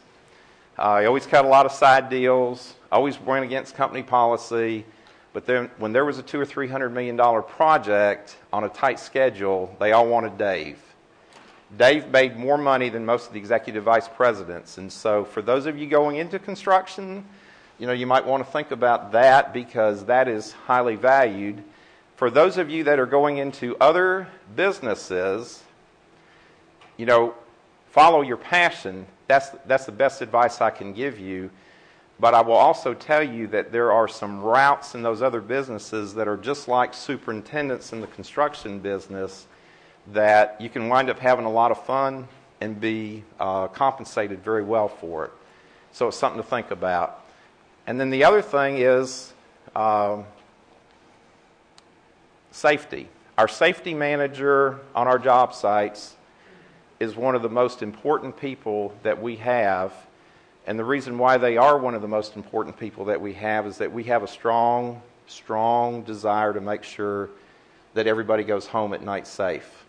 Uh, he always cut a lot of side deals, always went against company policy. But then, when there was a two or three hundred million dollar project on a tight schedule, they all wanted Dave. Dave made more money than most of the executive vice presidents, and so for those of you going into construction, you know you might want to think about that because that is highly valued. For those of you that are going into other businesses, you know, follow your passion. That's, that's the best advice I can give you. But I will also tell you that there are some routes in those other businesses that are just like superintendents in the construction business that you can wind up having a lot of fun and be uh, compensated very well for it. So it's something to think about. And then the other thing is um, safety. Our safety manager on our job sites is one of the most important people that we have. And the reason why they are one of the most important people that we have is that we have a strong, strong desire to make sure that everybody goes home at night safe.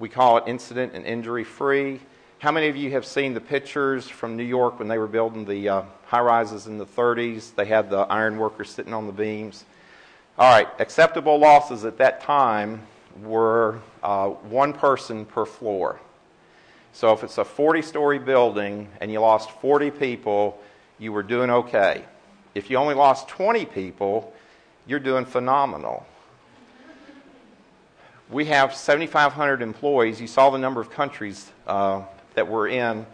We call it incident and injury free. How many of you have seen the pictures from New York when they were building the uh, high rises in the 30s? They had the iron workers sitting on the beams. All right, acceptable losses at that time were uh, one person per floor. So if it's a 40 story building and you lost 40 people, you were doing okay. If you only lost 20 people, you're doing phenomenal. We have 7,500 employees. You saw the number of countries uh, that we're in.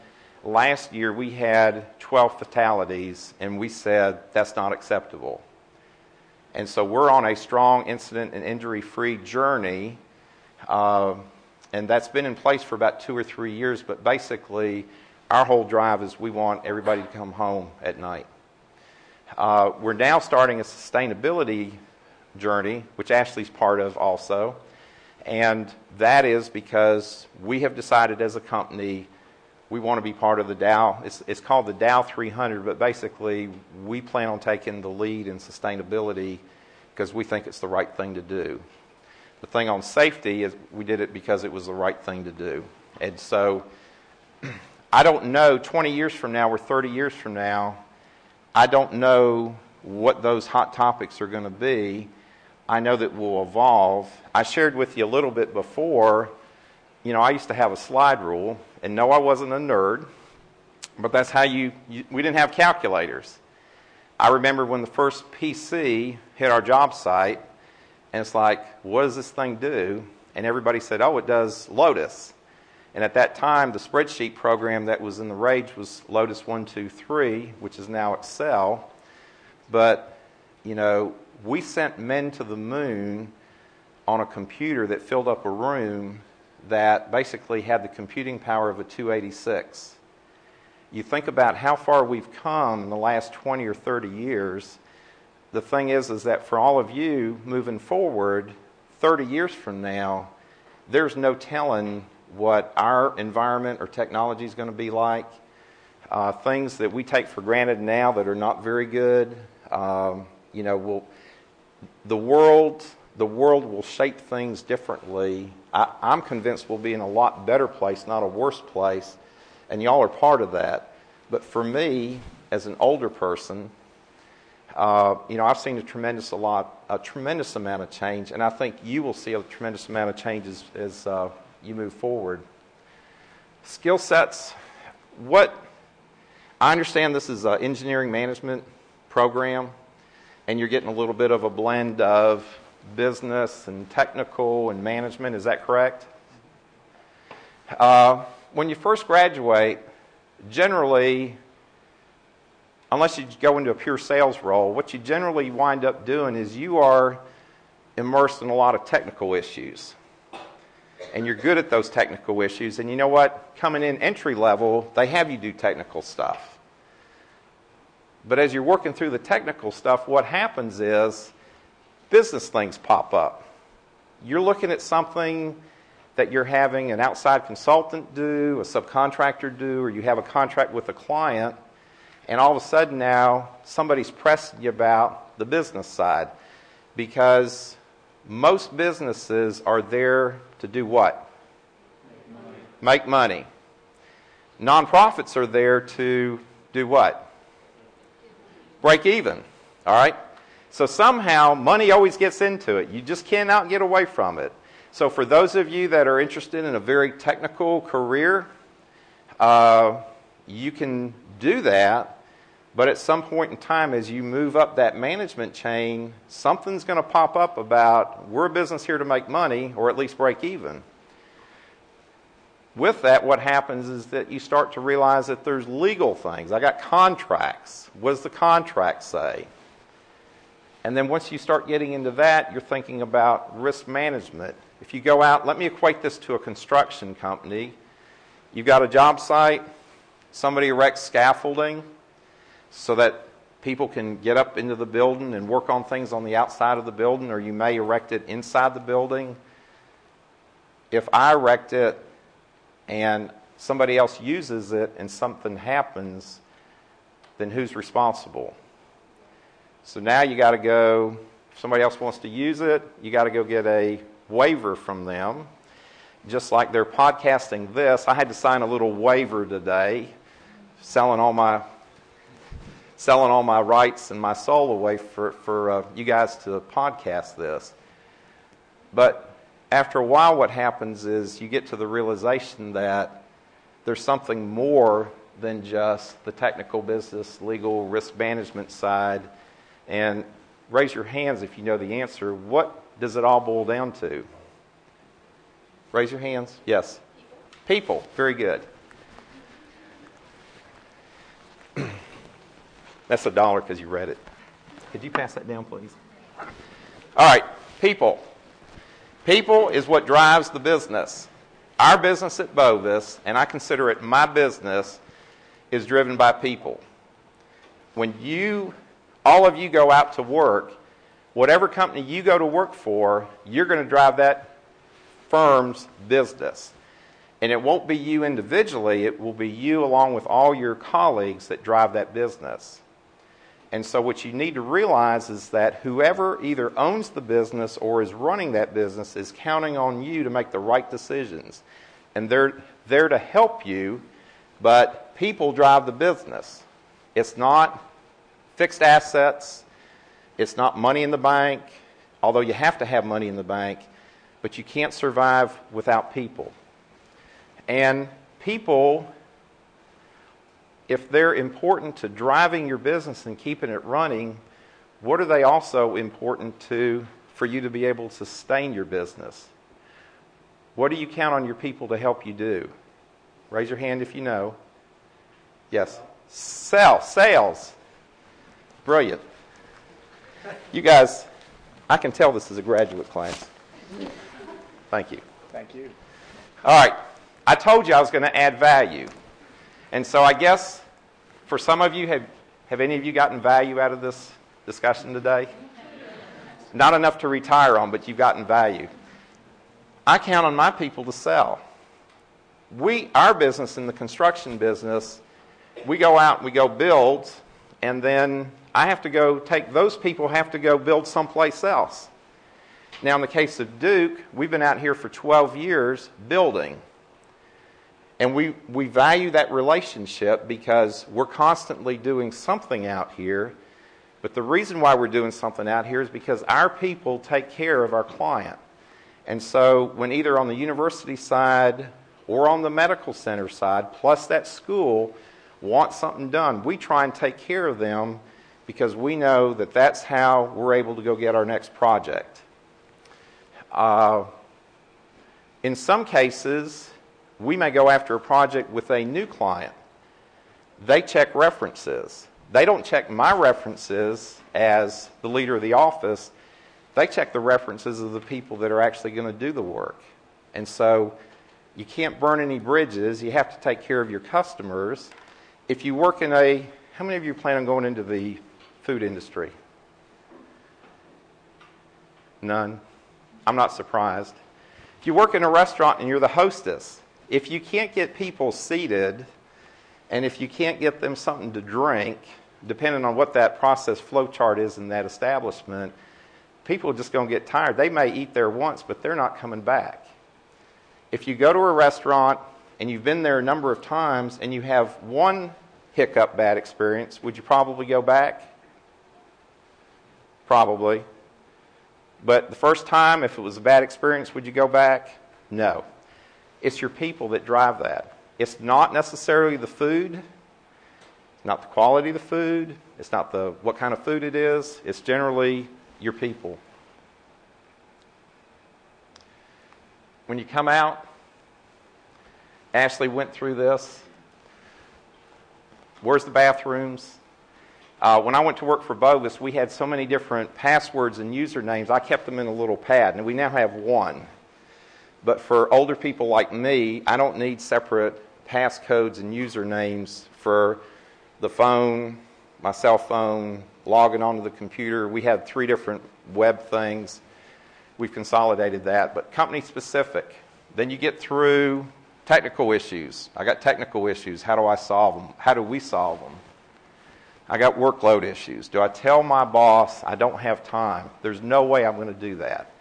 Last year we had 12 fatalities, and we said that's not acceptable. And so we're on a strong incident and injury free journey. Uh, and that's been in place for about two or three years, but basically, our whole drive is we want everybody to come home at night. Uh, we're now starting a sustainability journey, which Ashley's part of also. And that is because we have decided as a company we want to be part of the Dow. It's, it's called the Dow 300, but basically we plan on taking the lead in sustainability because we think it's the right thing to do. The thing on safety is we did it because it was the right thing to do. And so I don't know 20 years from now or 30 years from now, I don't know what those hot topics are going to be, I know that we'll evolve. I shared with you a little bit before. You know, I used to have a slide rule, and no, I wasn't a nerd, but that's how you, you we didn't have calculators. I remember when the first PC hit our job site, and it's like, what does this thing do? And everybody said, oh, it does Lotus. And at that time, the spreadsheet program that was in the rage was Lotus 123, which is now Excel. But, you know, we sent men to the moon on a computer that filled up a room that basically had the computing power of a 286. You think about how far we've come in the last 20 or 30 years. The thing is, is that for all of you moving forward, 30 years from now, there's no telling what our environment or technology is going to be like. Uh, things that we take for granted now that are not very good. Um, you know, will the world the world will shape things differently. I, I'm convinced we'll be in a lot better place, not a worse place, and y'all are part of that. But for me, as an older person, uh, you know, I've seen a tremendous a lot, a tremendous amount of change, and I think you will see a tremendous amount of change as, as uh, you move forward. Skill sets. What I understand this is an engineering management program, and you're getting a little bit of a blend of business and technical and management. Is that correct? Uh, when you first graduate, generally, unless you go into a pure sales role, what you generally wind up doing is you are immersed in a lot of technical issues and you're good at those technical issues. And you know what? Coming in entry level, they have you do technical stuff. But as you're working through the technical stuff, what happens is business things pop up. You're looking at something that you're having an outside consultant do, a subcontractor do, or you have a contract with a client, and all of a sudden now somebody's pressing you about the business side because most businesses are there to do what? Make money. Make money. Nonprofits are there to do what? Break even. All right? So somehow money always gets into it. You just cannot get away from it. So for those of you that are interested in a very technical career, uh, you can do that but at some point in time, as you move up that management chain, something's going to pop up about we're a business here to make money or at least break even. With that, what happens is that you start to realize that there's legal things. I got contracts. What does the contract say? And then once you start getting into that, you're thinking about risk management. If you go out, let me equate this to a construction company. You've got a job site, somebody erects scaffolding so that people can get up into the building and work on things on the outside of the building, or you may erect it inside the building. If I erect it and somebody else uses it and something happens, then who's responsible? So now you got to go, if somebody else wants to use it, you got to go get a waiver from them. Just like they're podcasting this, I had to sign a little waiver today, selling all my selling all my rights and my soul away for, for uh, you guys to podcast this. But after a while, what happens is you get to the realization that there's something more than just the technical business, legal, risk management side. And raise your hands if you know the answer. What does it all boil down to? Raise your hands. Yes. People. Very good. That's a dollar because you read it. Could you pass that down, please? All right, people. People is what drives the business. Our business at Bovis, and I consider it my business, is driven by people. When you, all of you go out to work, whatever company you go to work for, you're going to drive that firm's business. And it won't be you individually, it will be you along with all your colleagues that drive that business. And so, what you need to realize is that whoever either owns the business or is running that business is counting on you to make the right decisions. And they're there to help you, but people drive the business. It's not fixed assets, it's not money in the bank. although you have to have money in the bank, but you can't survive without people. And people, if they're important to driving your business and keeping it running, what are they also important to for you to be able to sustain your business? What do you count on your people to help you do? Raise your hand if you know. Yes. Sell, sales. Brilliant. You guys, I can tell this is a graduate class. Thank you. Thank you. All right. I told you I was going to add value. And so I guess for some of you, have, have any of you gotten value out of this discussion today? Not enough to retire on, but you've gotten value. I count on my people to sell. We, our business in the construction business, we go out and we go build, and then I have to go take those people have to go build someplace else. Now, in the case of Duke, we've been out here for 12 years building. And we, we value that relationship because we're constantly doing something out here. But the reason why we're doing something out here is because our people take care of our client. And so, when either on the university side or on the medical center side, plus that school, want something done, we try and take care of them because we know that that's how we're able to go get our next project. Uh, in some cases, we may go after a project with a new client. They check references. They don't check my references as the leader of the office. They check the references of the people that are actually going to do the work. And so you can't burn any bridges. You have to take care of your customers. If you work in a, how many of you plan on going into the food industry? None. I'm not surprised. If you work in a restaurant and you're the hostess, if you can't get people seated and if you can't get them something to drink, depending on what that process flow chart is in that establishment, people are just going to get tired. They may eat there once, but they're not coming back. If you go to a restaurant and you've been there a number of times and you have one hiccup bad experience, would you probably go back? Probably. But the first time, if it was a bad experience, would you go back? No. It's your people that drive that. It's not necessarily the food, it's not the quality of the food, it's not the what kind of food it is. It's generally your people. When you come out, Ashley went through this. Where's the bathrooms? Uh, when I went to work for Bovis, we had so many different passwords and usernames, I kept them in a little pad, and we now have one. But for older people like me, I don't need separate passcodes and usernames for the phone, my cell phone, logging onto the computer. We have three different web things. We've consolidated that, but company specific. Then you get through technical issues. I got technical issues. How do I solve them? How do we solve them? I got workload issues. Do I tell my boss I don't have time? There's no way I'm going to do that.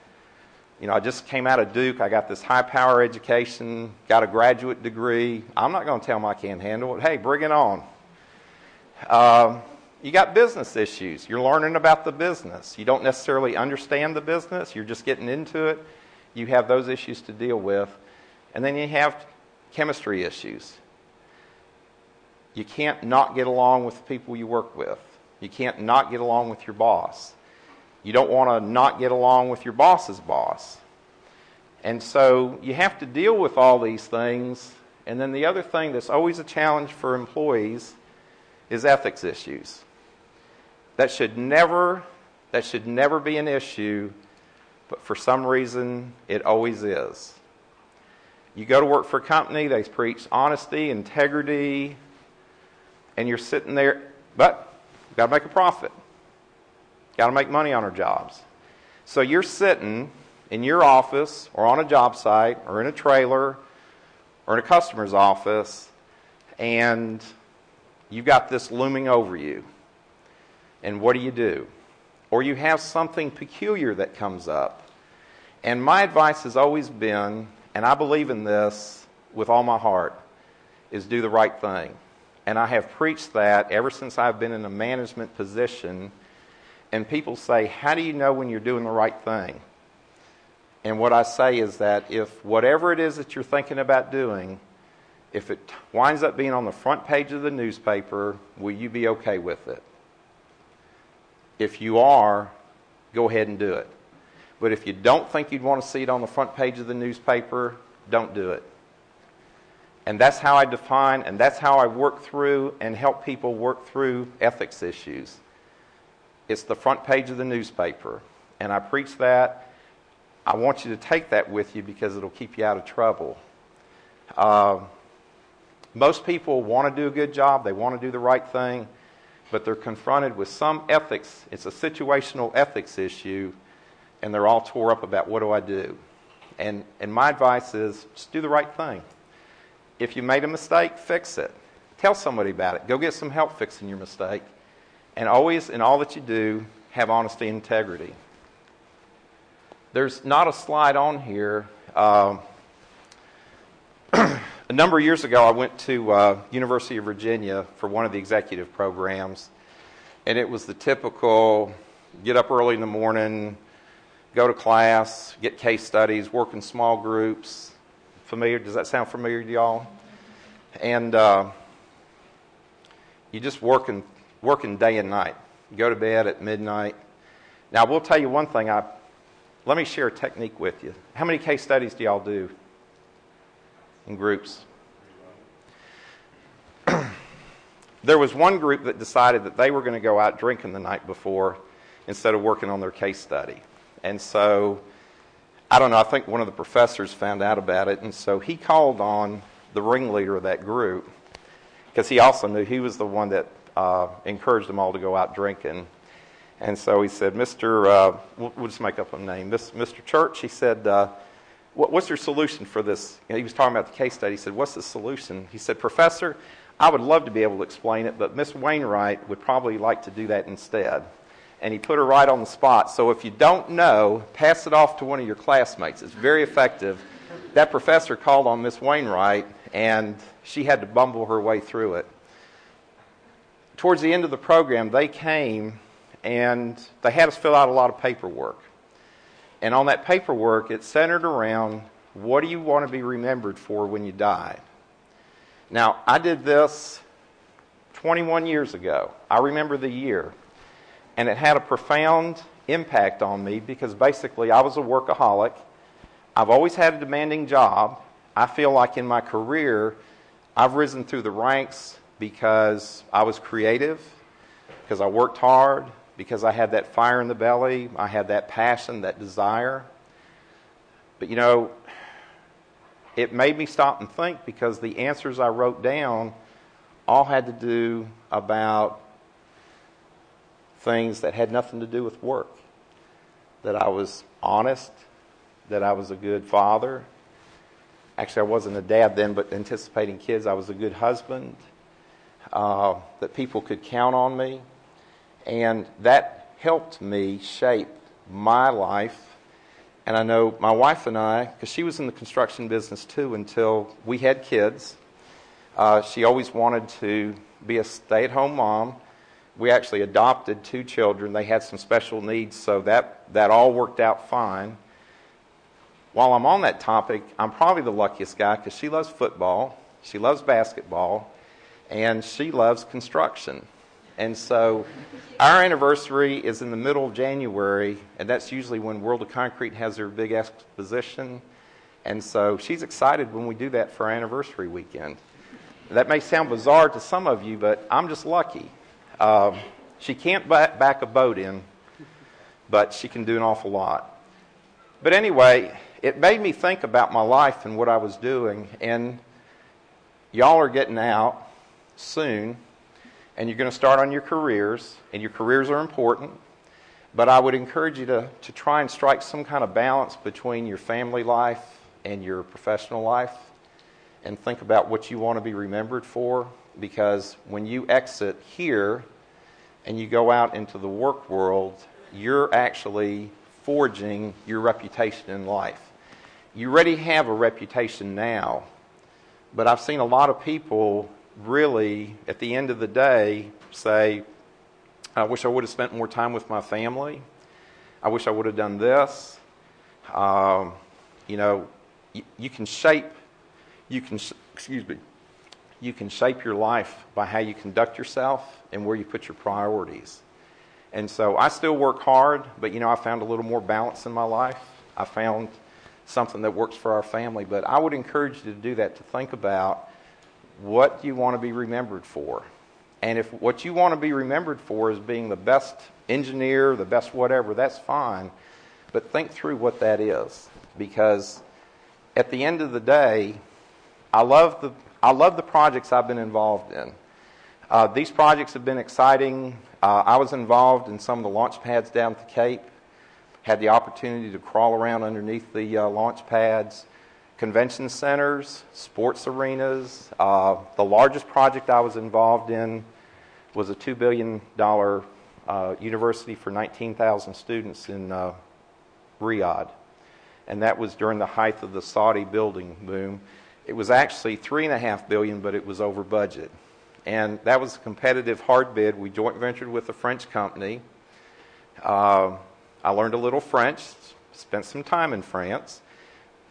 You know, I just came out of Duke. I got this high power education, got a graduate degree. I'm not going to tell them I can't handle it. Hey, bring it on. Um, you got business issues. You're learning about the business. You don't necessarily understand the business, you're just getting into it. You have those issues to deal with. And then you have chemistry issues. You can't not get along with the people you work with. You can't not get along with your boss. You don't want to not get along with your boss's boss. And so you have to deal with all these things. And then the other thing that's always a challenge for employees is ethics issues. That should never that should never be an issue, but for some reason it always is. You go to work for a company, they preach honesty, integrity, and you're sitting there, but you've got to make a profit. You've Got to make money on our jobs. So you're sitting in your office or on a job site or in a trailer or in a customer's office, and you've got this looming over you. And what do you do? Or you have something peculiar that comes up. And my advice has always been, and I believe in this with all my heart, is do the right thing. And I have preached that ever since I've been in a management position. and people say, How do you know when you're doing the right thing? And what I say is that if whatever it is that you're thinking about doing, if it winds up being on the front page of the newspaper, will you be okay with it? If you are, go ahead and do it. But if you don't think you'd want to see it on the front page of the newspaper, don't do it. And that's how I define and that's how I work through and help people work through ethics issues. It's the front page of the newspaper. And I preach that. I want you to take that with you because it'll keep you out of trouble. Uh, most people want to do a good job, they want to do the right thing, but they're confronted with some ethics. It's a situational ethics issue, and they're all tore up about what do I do? And, and my advice is just do the right thing. If you made a mistake, fix it. Tell somebody about it. Go get some help fixing your mistake. And always, in all that you do, have honesty and integrity. There's not a slide on here. Uh, a number of years ago, I went to uh, University of Virginia for one of the executive programs, and it was the typical get up early in the morning, go to class, get case studies, work in small groups. Familiar? Does that sound familiar to y'all? And uh, you just working working day and night. You go to bed at midnight. Now, I will tell you one thing. I let me share a technique with you. How many case studies do y'all do in groups? there was one group that decided that they were going to go out drinking the night before instead of working on their case study. And so, I don't know, I think one of the professors found out about it, and so he called on the ringleader of that group because he also knew he was the one that uh, encouraged them all to go out drinking. And so he said, Mr. Uh, we'll, just make up a name. This, Mr. Church, he said, uh, what, What's your solution for this? he was talking about the case study. He said, What's the solution? He said, Professor, I would love to be able to explain it, but Miss Wainwright would probably like to do that instead. And he put her right on the spot. So if you don't know, pass it off to one of your classmates. It's very effective. That professor called on Miss Wainwright, and she had to bumble her way through it. Towards the end of the program, they came and they had us fill out a lot of paperwork. And on that paperwork, it centered around what do you want to be remembered for when you die? Now, I did this 21 years ago. I remember the year. And it had a profound impact on me because basically I was a workaholic. I've always had a demanding job. I feel like in my career, I've risen through the ranks because I was creative, because I worked hard, because I had that fire in the belly, I had that passion, that desire. But you know, it made me stop and think because the answers I wrote down all had to do about things that had nothing to do with work. That I was honest, that I was a good father. Actually, I wasn't a dad then, but anticipating kids, I was a good husband. Uh, that people could count on me. And that helped me shape my life and I know my wife and I, because she was in the construction business too until we had kids, uh, she always wanted to be a stay at home mom. We actually adopted two children. They had some special needs, so that, that all worked out fine. While I'm on that topic, I'm probably the luckiest guy because she loves football, she loves basketball, and she loves construction. And so our anniversary is in the middle of January, and that's usually when World of Concrete has their big exposition. And so she's excited when we do that for our anniversary weekend. That may sound bizarre to some of you, but I'm just lucky. Um, she can't back a boat in, but she can do an awful lot. But anyway, it made me think about my life and what I was doing. And y'all are getting out soon and you're going to start on your careers, and your careers are important. But I would encourage you to, to try and strike some kind of balance between your family life and your professional life and think about what you want to be remembered for. Because when you exit here and you go out into the work world, you're actually forging your reputation in life. You already have a reputation now, but I've seen a lot of people really, at the end of the day, say, I wish I would have spent more time with my family. I wish I would have done this. Um, you know, you, you can shape, you can, excuse me, you can shape your life by how you conduct yourself and where you put your priorities. And so I still work hard, but you know, I found a little more balance in my life. I found something that works for our family. But I would encourage you to do that, to think about what you want to be remembered for. And if what you want to be remembered for is being the best engineer, the best whatever, that's fine. But think through what that is. Because at the end of the day, I love the, I love the projects I've been involved in. Uh, these projects have been exciting. Uh, I was involved in some of the launch pads down at the Cape, had the opportunity to crawl around underneath the uh, launch pads, convention centers, sports arenas. Uh, the largest project I was involved in was a $2 billion uh, university for 19,000 students in uh, Riyadh. And that was during the height of the Saudi building boom. It was actually three and a half billion, but it was over budget. And that was a competitive hard bid. We joint ventured with a French company. Uh, I learned a little French, spent some time in France.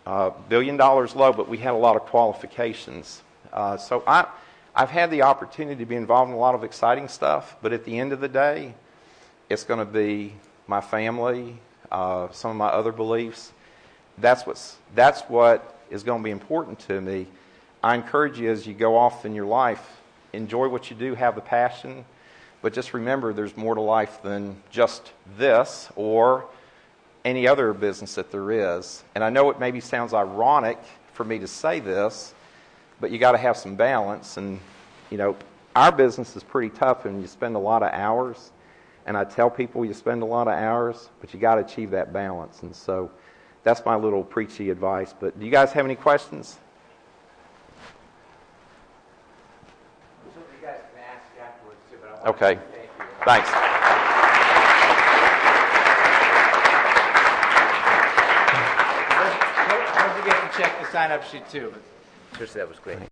Uh, billion dollars low, but we had a lot of qualifications. Uh, so I, I've had the opportunity to be involved in a lot of exciting stuff, but at the end of the day, it's going to be my family, uh, some of my other beliefs. That's, what's, that's what is going to be important to me. I encourage you as you go off in your life, enjoy what you do, have the passion, but just remember there's more to life than just this or any other business that there is. And I know it maybe sounds ironic for me to say this, but you got to have some balance. And, you know, our business is pretty tough and you spend a lot of hours. And I tell people you spend a lot of hours, but you got to achieve that balance. And so that's my little preachy advice. But do you guys have any questions? Okay. Thanks. Don't forget to check the sign-up sheet too. Seriously, that was great.